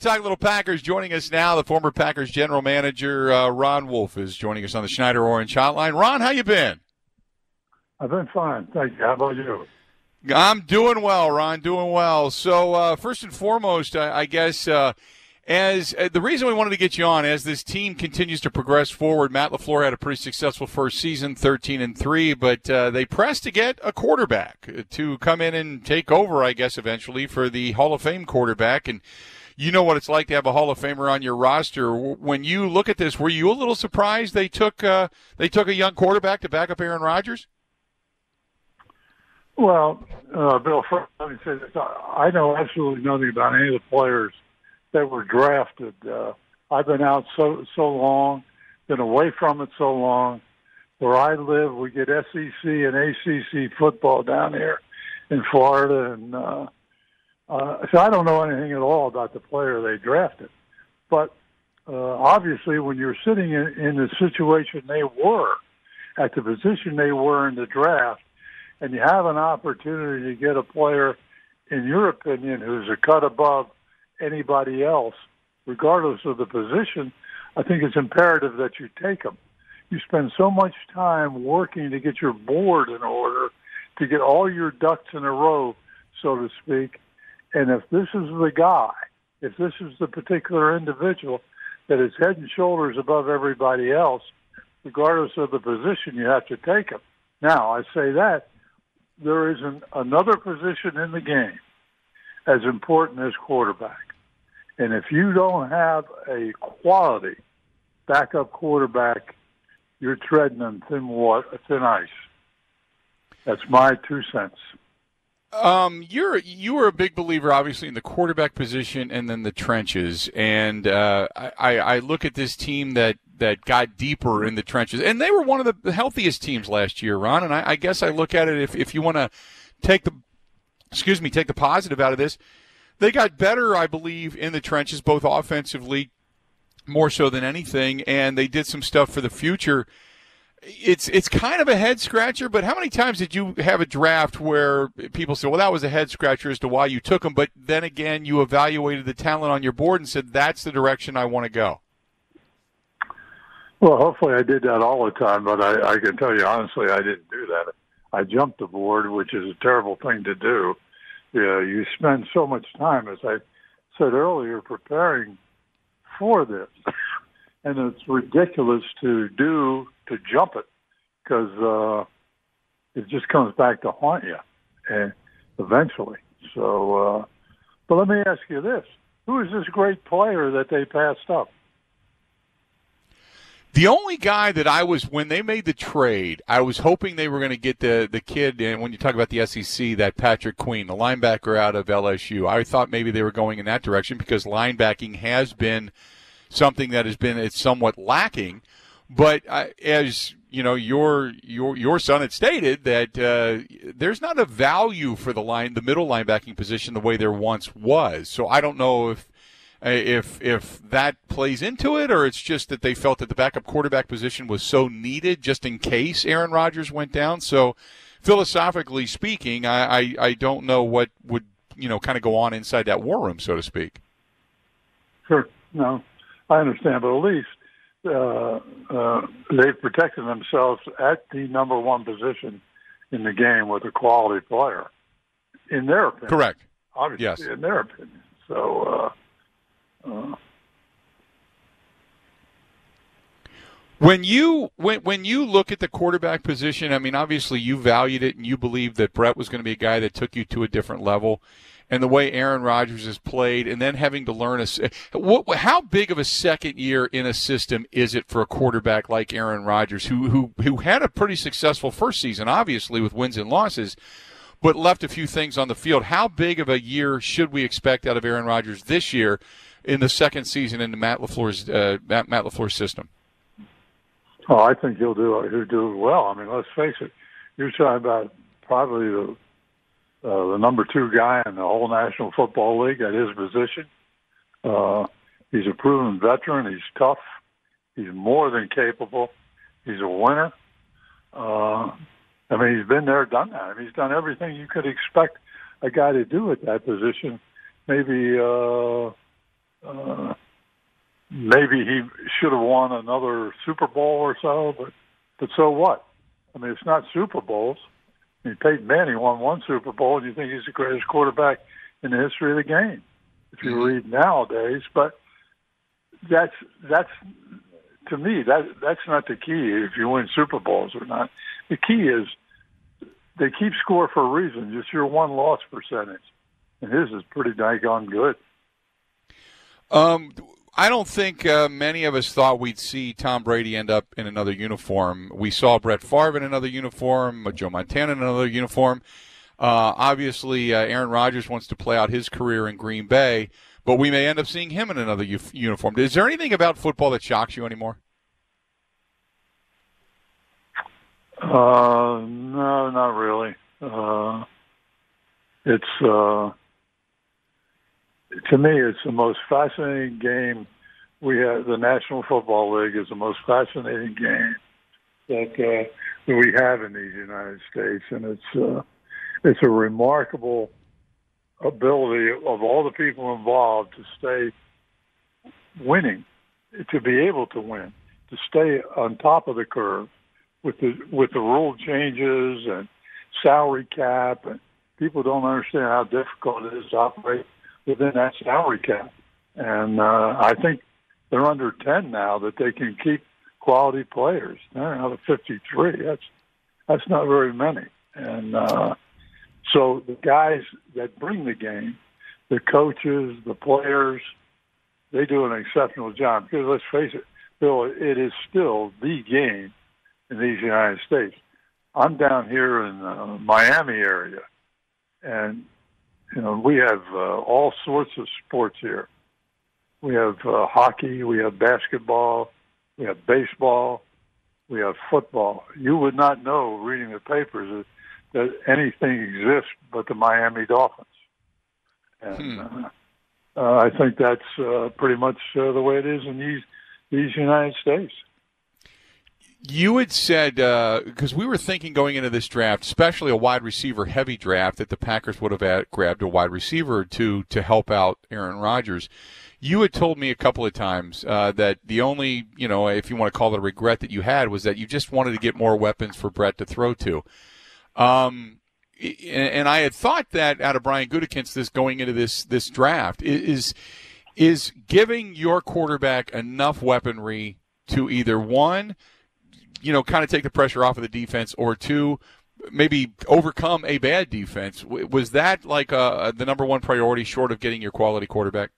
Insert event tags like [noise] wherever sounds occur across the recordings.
Talk little Packers joining us now. The former Packers general manager uh, Ron Wolf is joining us on the Schneider Orange Hotline. Ron, how you been? I've been fine, thank you. How about you? I'm doing well, Ron. Doing well. So uh, first and foremost, I, I guess uh, as uh, the reason we wanted to get you on, as this team continues to progress forward, Matt LaFleur had a pretty successful first season, 13 and three, but uh, they pressed to get a quarterback to come in and take over, I guess, eventually for the Hall of Fame quarterback. And you know what it's like to have a Hall of Famer on your roster. When you look at this, were you a little surprised they took uh, they took a young quarterback to back up Aaron Rodgers? Well, uh, Bill, let me say this: I know absolutely nothing about any of the players that were drafted. Uh, I've been out so so long, been away from it so long. Where I live, we get SEC and ACC football down here in Florida, and uh, uh, so I don't know anything at all about the player they drafted. But uh, obviously, when you're sitting in, in the situation they were, at the position they were in the draft, and you have an opportunity to get a player, in your opinion, who's a cut above anybody else, regardless of the position, I think it's imperative that you take them. You spend so much time working to get your board in order, to get all your ducks in a row, so to speak. And if this is the guy, if this is the particular individual that is head and shoulders above everybody else, regardless of the position, you have to take him. Now, I say that there isn't another position in the game as important as quarterback. And if you don't have a quality backup quarterback, you're treading on thin water, thin ice. That's my two cents. Um, you're you were a big believer, obviously, in the quarterback position and then the trenches. And uh, I, I look at this team that that got deeper in the trenches, and they were one of the healthiest teams last year, Ron. And I, I guess I look at it if if you want to take the excuse me take the positive out of this, they got better, I believe, in the trenches, both offensively, more so than anything, and they did some stuff for the future it's it's kind of a head scratcher, but how many times did you have a draft where people said, "Well, that was a head scratcher as to why you took him," but then again, you evaluated the talent on your board and said, "That's the direction I want to go." Well, hopefully, I did that all the time, but I, I can tell you honestly, I didn't do that. I jumped the board, which is a terrible thing to do. You, know, you spend so much time, as I said earlier, preparing for this, and it's ridiculous to do to jump it because uh, it just comes back to haunt you, and eventually. So, uh, but let me ask you this: Who is this great player that they passed up? The only guy that I was when they made the trade, I was hoping they were going to get the the kid. And when you talk about the SEC, that Patrick Queen, the linebacker out of LSU, I thought maybe they were going in that direction because linebacking has been something that has been it's somewhat lacking. But uh, as you know, your your your son had stated that uh, there's not a value for the line, the middle linebacking position, the way there once was. So I don't know if uh, if if that plays into it, or it's just that they felt that the backup quarterback position was so needed just in case Aaron Rodgers went down. So philosophically speaking, I I, I don't know what would you know kind of go on inside that war room, so to speak. Sure, no, I understand, but at least uh, uh, they've protected themselves at the number one position in the game with a quality player, in their opinion. Correct. Obviously, yes. in their opinion. So. Uh, uh, when you when when you look at the quarterback position, I mean, obviously you valued it and you believed that Brett was going to be a guy that took you to a different level and the way Aaron Rodgers has played, and then having to learn a what, how big of a second year in a system is it for a quarterback like Aaron Rodgers, who who who had a pretty successful first season, obviously with wins and losses, but left a few things on the field. How big of a year should we expect out of Aaron Rodgers this year in the second season in Matt LaFleur's uh, Matt, Matt LaFleur's system? Oh, I think he'll do he'll do well. I mean, let's face it. You're talking about probably the uh, the number two guy in the whole National Football League at his position. Uh, he's a proven veteran. He's tough. He's more than capable. He's a winner. Uh, I mean, he's been there, done that. I mean, he's done everything you could expect a guy to do at that position. Maybe, uh, uh, maybe he should have won another Super Bowl or so, but but so what? I mean, it's not Super Bowls. I mean, Peyton Manning won one Super Bowl, and you think he's the greatest quarterback in the history of the game, if you read nowadays. But that's that's to me that that's not the key. If you win Super Bowls or not, the key is they keep score for a reason. Just your one loss percentage, and his is pretty daggone good. Um, I don't think uh, many of us thought we'd see Tom Brady end up in another uniform. We saw Brett Favre in another uniform, uh, Joe Montana in another uniform. Uh, obviously, uh, Aaron Rodgers wants to play out his career in Green Bay, but we may end up seeing him in another u- uniform. Is there anything about football that shocks you anymore? Uh, no, not really. Uh, it's to me, it's the most fascinating game we have. The National Football League is the most fascinating game that uh, that we have in these United States, and it's uh, it's a remarkable ability of all the people involved to stay winning, to be able to win, to stay on top of the curve with the with the rule changes and salary cap, and people don't understand how difficult it is to operate within that salary cap. And uh, I think they're under ten now that they can keep quality players. They're out of fifty three. That's that's not very many. And uh, so the guys that bring the game, the coaches, the players, they do an exceptional job. Because let's face it, Bill, it is still the game in these United States. I'm down here in the Miami area, and you know we have uh, all sorts of sports here. We have uh, hockey, we have basketball, we have baseball, we have football. You would not know reading the papers that, that anything exists but the Miami Dolphins, and hmm. uh, uh, I think that's uh, pretty much uh, the way it is in these these United States. You had said because uh, we were thinking going into this draft, especially a wide receiver heavy draft, that the Packers would have grabbed a wide receiver two to help out Aaron Rodgers. You had told me a couple of times uh, that the only, you know, if you want to call it a regret that you had was that you just wanted to get more weapons for Brett to throw to. Um, and I had thought that out of Brian Gutekunst, this going into this this draft is is giving your quarterback enough weaponry to either one you know, kind of take the pressure off of the defense, or two, maybe overcome a bad defense. Was that like uh, the number one priority, short of getting your quality quarterback?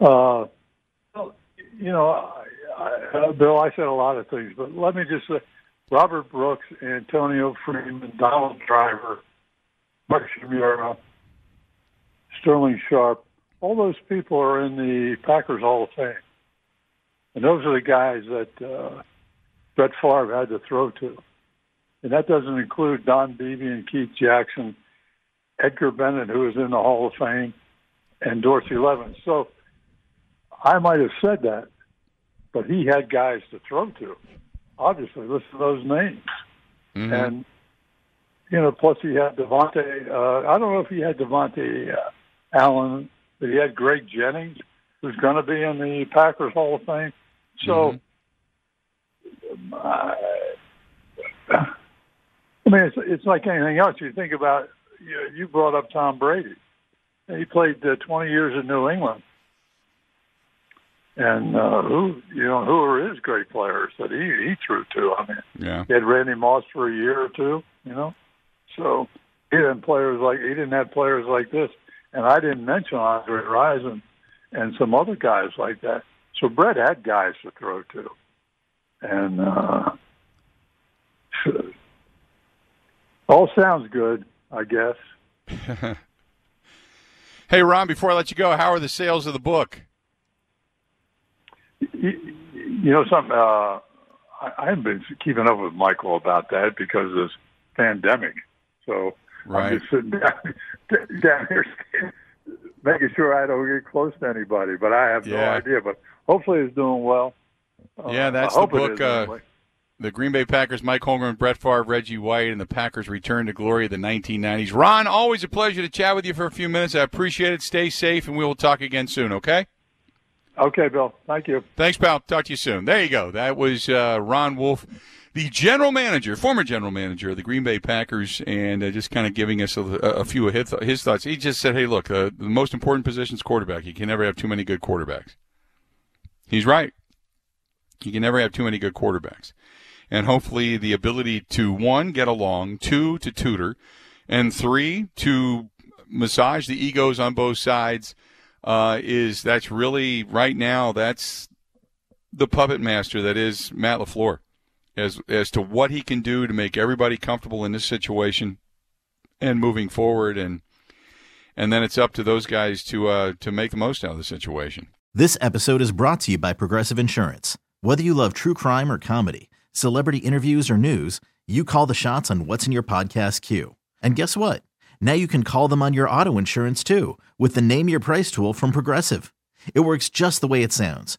Uh, you know, I, I, Bill, I said a lot of things, but let me just say, Robert Brooks, Antonio Freeman, Donald Driver, Mark Chmura, Sterling Sharpe, all those people are in the Packers Hall of Fame. And those are the guys that uh, Brett Favre had to throw to. And that doesn't include Don Beebe and Keith Jackson, Edgar Bennett, who is in the Hall of Fame, and Dorsey Levens. So I might have said that, but he had guys to throw to. Obviously, listen to those names. Mm-hmm. And, you know, plus he had Davante. Uh, I don't know if he had Davante uh, Allen, but he had Greg Jennings, who's going to be in the Packers Hall of Fame. So, mm-hmm. uh, I mean, it's it's like anything else. You think about you, you brought up Tom Brady. He played uh, 20 years in New England, and uh, who you know who are his great players that he he threw to? I mean, yeah. he had Randy Moss for a year or two. You know, so he didn't players like he didn't have players like this, and I didn't mention Andre Rison and some other guys like that. So Brett had guys to throw to, and uh, [sighs] all sounds good, I guess. [laughs] hey, Ron, before I let you go, how are the sales of the book? You, you know something. Uh, I, I haven't been keeping up with Michael about that because of this pandemic. So right. I'm just sitting [laughs] down, down here making sure I don't get close to anybody. But I have Yeah. no idea. But hopefully, he's doing well. Uh, Yeah, that's I the book, uh. The Green Bay Packers, Mike Holmgren, Brett Favre, Reggie White, and the Packers return to glory of the 1990s. Ron, always a pleasure to chat with you for a few minutes. I appreciate it. Stay safe, and we will talk again soon, okay? Okay, Bill. Thank you. Thanks, pal. Talk to you soon. There you go. That was uh, Ron Wolf, the general manager, former general manager of the Green Bay Packers, and uh, just kind of giving us a, a few of his, thoughts. He just said, hey, look, uh, the most important position is quarterback. You can never have too many good quarterbacks. He's right. You can never have too many good quarterbacks. And hopefully the ability to, one, get along, two, to tutor, and three, to massage the egos on both sides uh, is that's really right now that's the puppet master that is Matt LaFleur as as to what he can do to make everybody comfortable in this situation and moving forward and and then it's up to those guys to uh, to make the most out of the situation. This episode is brought to you by Progressive Insurance. Whether you love true crime or comedy, celebrity interviews or news, you call the shots on what's in your podcast queue. And guess what? Now you can call them on your auto insurance too with the Name Your Price tool from Progressive. It works just the way it sounds.